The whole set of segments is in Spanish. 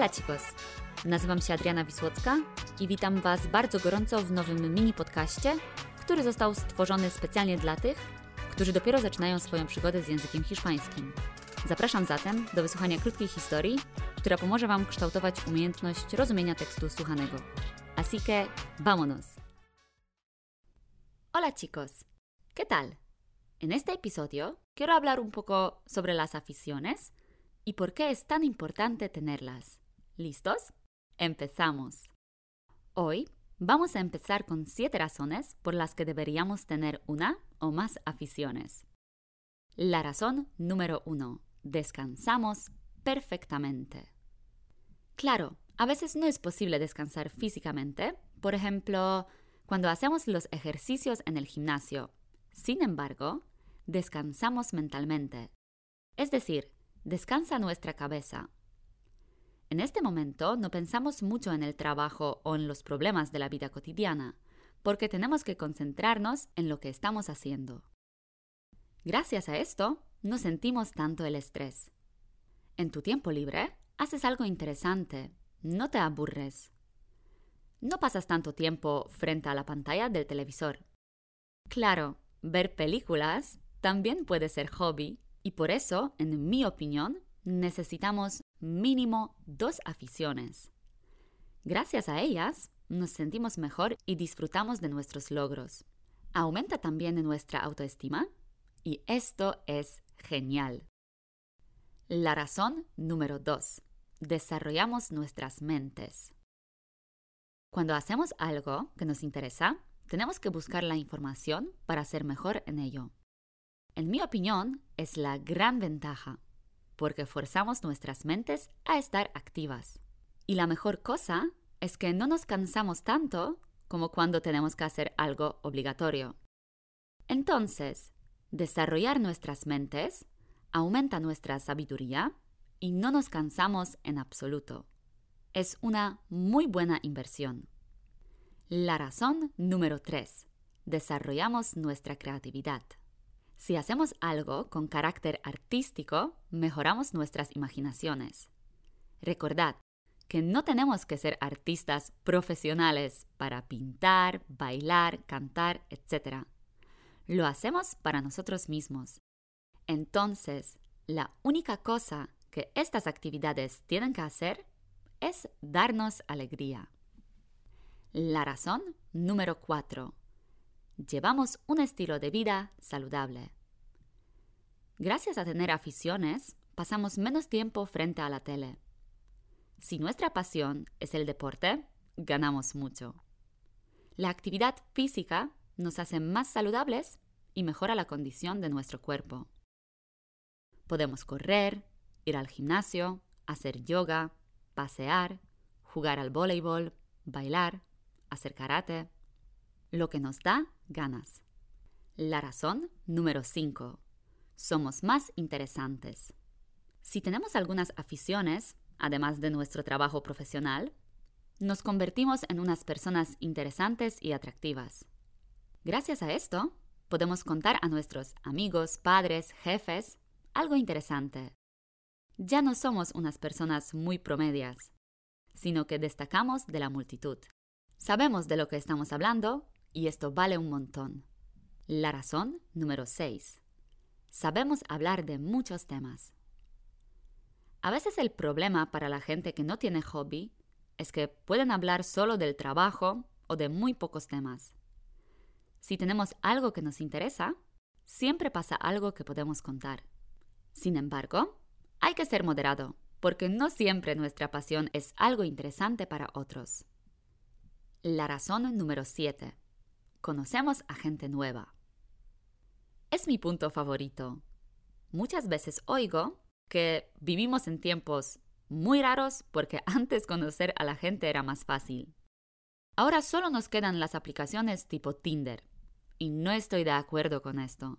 Hola chicos, nazywam się Adriana Wisłocka i witam Was bardzo gorąco w nowym mini podcaście, który został stworzony specjalnie dla tych, którzy dopiero zaczynają swoją przygodę z językiem hiszpańskim. Zapraszam zatem do wysłuchania krótkiej historii, która pomoże Wam kształtować umiejętność rozumienia tekstu słuchanego. Así que, vámonos! Hola chicos, ¿qué tal? En este episodio quiero hablar un poco sobre las aficiones y por qué es tan importante tenerlas. ¿Listos? Empezamos. Hoy vamos a empezar con siete razones por las que deberíamos tener una o más aficiones. La razón número uno. Descansamos perfectamente. Claro, a veces no es posible descansar físicamente, por ejemplo, cuando hacemos los ejercicios en el gimnasio. Sin embargo, descansamos mentalmente. Es decir, descansa nuestra cabeza. En este momento no pensamos mucho en el trabajo o en los problemas de la vida cotidiana, porque tenemos que concentrarnos en lo que estamos haciendo. Gracias a esto, no sentimos tanto el estrés. En tu tiempo libre, haces algo interesante, no te aburres. No pasas tanto tiempo frente a la pantalla del televisor. Claro, ver películas también puede ser hobby y por eso, en mi opinión, necesitamos mínimo dos aficiones. Gracias a ellas, nos sentimos mejor y disfrutamos de nuestros logros. Aumenta también nuestra autoestima y esto es genial. La razón número dos. Desarrollamos nuestras mentes. Cuando hacemos algo que nos interesa, tenemos que buscar la información para ser mejor en ello. En mi opinión, es la gran ventaja, porque forzamos nuestras mentes a estar activas. Y la mejor cosa es que no nos cansamos tanto como cuando tenemos que hacer algo obligatorio. Entonces, desarrollar nuestras mentes aumenta nuestra sabiduría y no nos cansamos en absoluto. Es una muy buena inversión. La razón número 3. Desarrollamos nuestra creatividad. Si hacemos algo con carácter artístico, mejoramos nuestras imaginaciones. Recordad que no tenemos que ser artistas profesionales para pintar, bailar, cantar, etc. Lo hacemos para nosotros mismos. Entonces, la única cosa que estas actividades tienen que hacer es darnos alegría. La razón número 4 llevamos un estilo de vida saludable. Gracias a tener aficiones, pasamos menos tiempo frente a la tele. Si nuestra pasión es el deporte, ganamos mucho. La actividad física nos hace más saludables y mejora la condición de nuestro cuerpo. Podemos correr, ir al gimnasio, hacer yoga, pasear, jugar al voleibol, bailar, hacer karate, lo que nos da ganas. La razón número 5. Somos más interesantes. Si tenemos algunas aficiones, además de nuestro trabajo profesional, nos convertimos en unas personas interesantes y atractivas. Gracias a esto, podemos contar a nuestros amigos, padres, jefes algo interesante. Ya no somos unas personas muy promedias, sino que destacamos de la multitud. Sabemos de lo que estamos hablando y esto vale un montón. La razón número 6. Sabemos hablar de muchos temas. A veces el problema para la gente que no tiene hobby es que pueden hablar solo del trabajo o de muy pocos temas. Si tenemos algo que nos interesa, siempre pasa algo que podemos contar. Sin embargo, hay que ser moderado, porque no siempre nuestra pasión es algo interesante para otros. La razón número 7 conocemos a gente nueva. Es mi punto favorito. Muchas veces oigo que vivimos en tiempos muy raros porque antes conocer a la gente era más fácil. Ahora solo nos quedan las aplicaciones tipo Tinder, y no estoy de acuerdo con esto.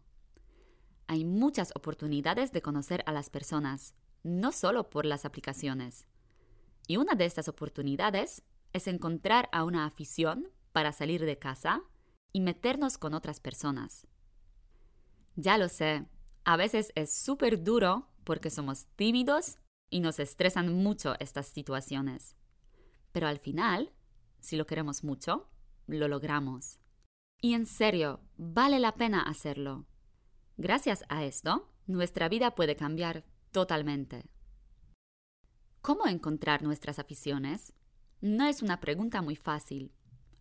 Hay muchas oportunidades de conocer a las personas, no solo por las aplicaciones. Y una de estas oportunidades es encontrar a una afición para salir de casa y meternos con otras personas. Ya lo sé, a veces es súper duro porque somos tímidos y nos estresan mucho estas situaciones. Pero al final, si lo queremos mucho, lo logramos. Y en serio, vale la pena hacerlo. Gracias a esto, nuestra vida puede cambiar totalmente. ¿Cómo encontrar nuestras aficiones? No es una pregunta muy fácil.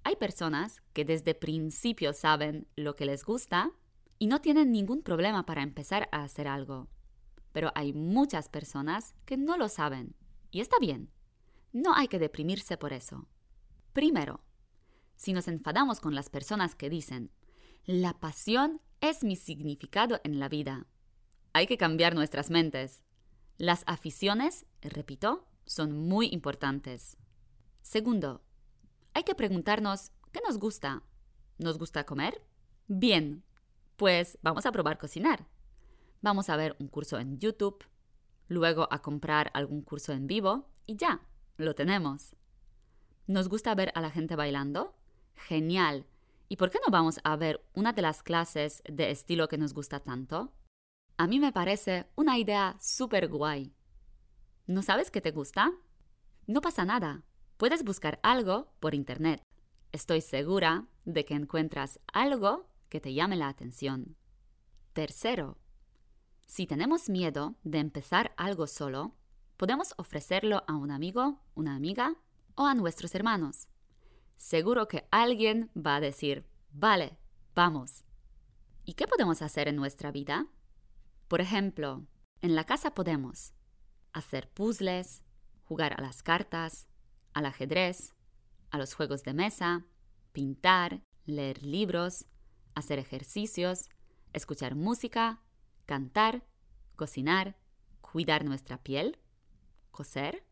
Hay personas que desde principio saben lo que les gusta y no tienen ningún problema para empezar a hacer algo. Pero hay muchas personas que no lo saben. Y está bien. No hay que deprimirse por eso. Primero, si nos enfadamos con las personas que dicen, la pasión es mi significado en la vida, hay que cambiar nuestras mentes. Las aficiones, repito, son muy importantes. Segundo, hay que preguntarnos qué nos gusta. ¿Nos gusta comer? Bien, pues vamos a probar cocinar. Vamos a ver un curso en YouTube, luego a comprar algún curso en vivo y ya, lo tenemos. ¿Nos gusta ver a la gente bailando? Genial. ¿Y por qué no vamos a ver una de las clases de estilo que nos gusta tanto? A mí me parece una idea súper guay. ¿No sabes qué te gusta? No pasa nada. Puedes buscar algo por internet. Estoy segura de que encuentras algo que te llame la atención. Tercero, si tenemos miedo de empezar algo solo, podemos ofrecerlo a un amigo, una amiga o a nuestros hermanos. Seguro que alguien va a decir, vale, vamos. ¿Y qué podemos hacer en nuestra vida? Por ejemplo, en la casa podemos hacer puzzles, jugar a las cartas, al ajedrez, a los juegos de mesa, pintar, leer libros, hacer ejercicios, escuchar música, cantar, cocinar, cuidar nuestra piel, coser,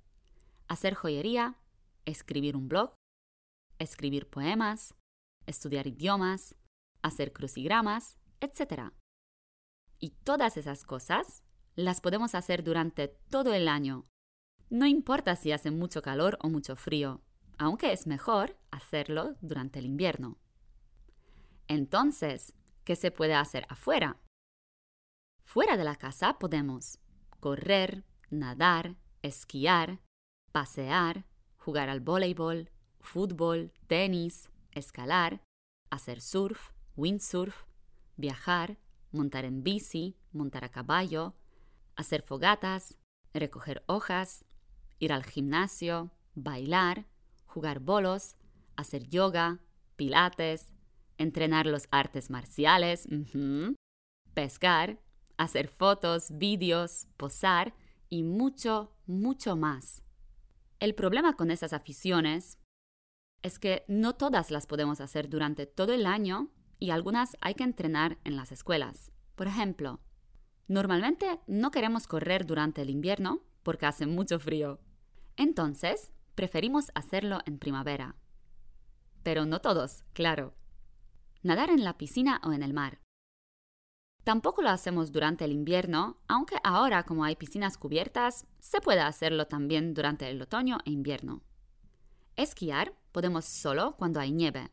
hacer joyería, escribir un blog, escribir poemas, estudiar idiomas, hacer crucigramas, etc. Y todas esas cosas las podemos hacer durante todo el año. No importa si hace mucho calor o mucho frío, aunque es mejor hacerlo durante el invierno. Entonces, ¿qué se puede hacer afuera? Fuera de la casa podemos correr, nadar, esquiar, pasear, jugar al voleibol, fútbol, tenis, escalar, hacer surf, windsurf, viajar, montar en bici, montar a caballo, hacer fogatas, recoger hojas, ir al gimnasio, bailar, jugar bolos, hacer yoga, pilates, entrenar los artes marciales, pescar, hacer fotos, vídeos, posar y mucho, mucho más. El problema con esas aficiones es que no todas las podemos hacer durante todo el año y algunas hay que entrenar en las escuelas. Por ejemplo, normalmente no queremos correr durante el invierno porque hace mucho frío. Entonces, preferimos hacerlo en primavera. Pero no todos, claro nadar en la piscina o en el mar. Tampoco lo hacemos durante el invierno, aunque ahora como hay piscinas cubiertas, se puede hacerlo también durante el otoño e invierno. Esquiar podemos solo cuando hay nieve,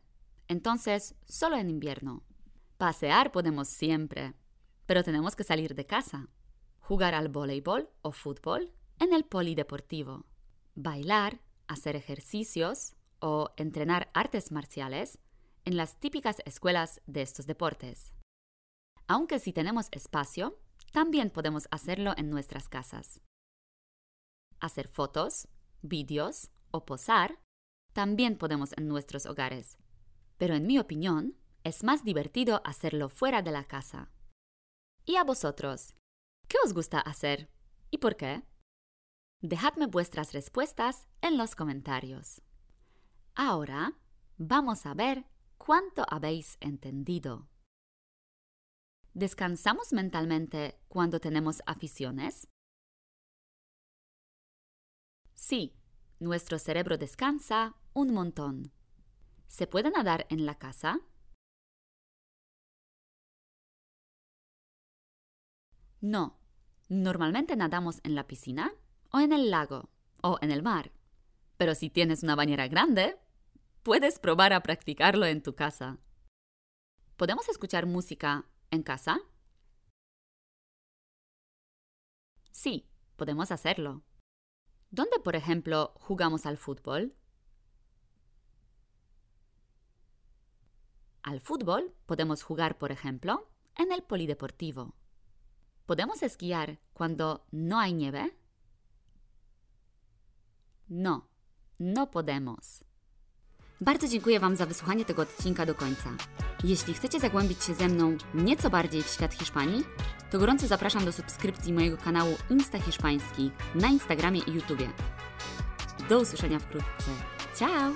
entonces solo en invierno. Pasear podemos siempre, pero tenemos que salir de casa. Jugar al voleibol o fútbol en el polideportivo. Bailar, hacer ejercicios o entrenar artes marciales en las típicas escuelas de estos deportes. Aunque si tenemos espacio, también podemos hacerlo en nuestras casas. Hacer fotos, vídeos o posar también podemos en nuestros hogares, pero en mi opinión es más divertido hacerlo fuera de la casa. ¿Y a vosotros? ¿Qué os gusta hacer? ¿Y por qué? Dejadme vuestras respuestas en los comentarios. Ahora vamos a ver ¿Cuánto habéis entendido? ¿Descansamos mentalmente cuando tenemos aficiones? Sí, nuestro cerebro descansa un montón. ¿Se puede nadar en la casa? No, normalmente nadamos en la piscina o en el lago o en el mar. Pero si tienes una bañera grande, puedes probar a practicarlo en tu casa. ¿Podemos escuchar música en casa? Sí, podemos hacerlo. ¿Dónde, por ejemplo, jugamos al fútbol? Al fútbol podemos jugar, por ejemplo, en el polideportivo. ¿Podemos esquiar cuando no hay nieve? No, no podemos. Bardzo dziękuję Wam za wysłuchanie tego odcinka do końca. Jeśli chcecie zagłębić się ze mną nieco bardziej w świat Hiszpanii, to gorąco zapraszam do subskrypcji mojego kanału Insta Hiszpański na Instagramie i YouTubie. Do usłyszenia wkrótce. Ciao!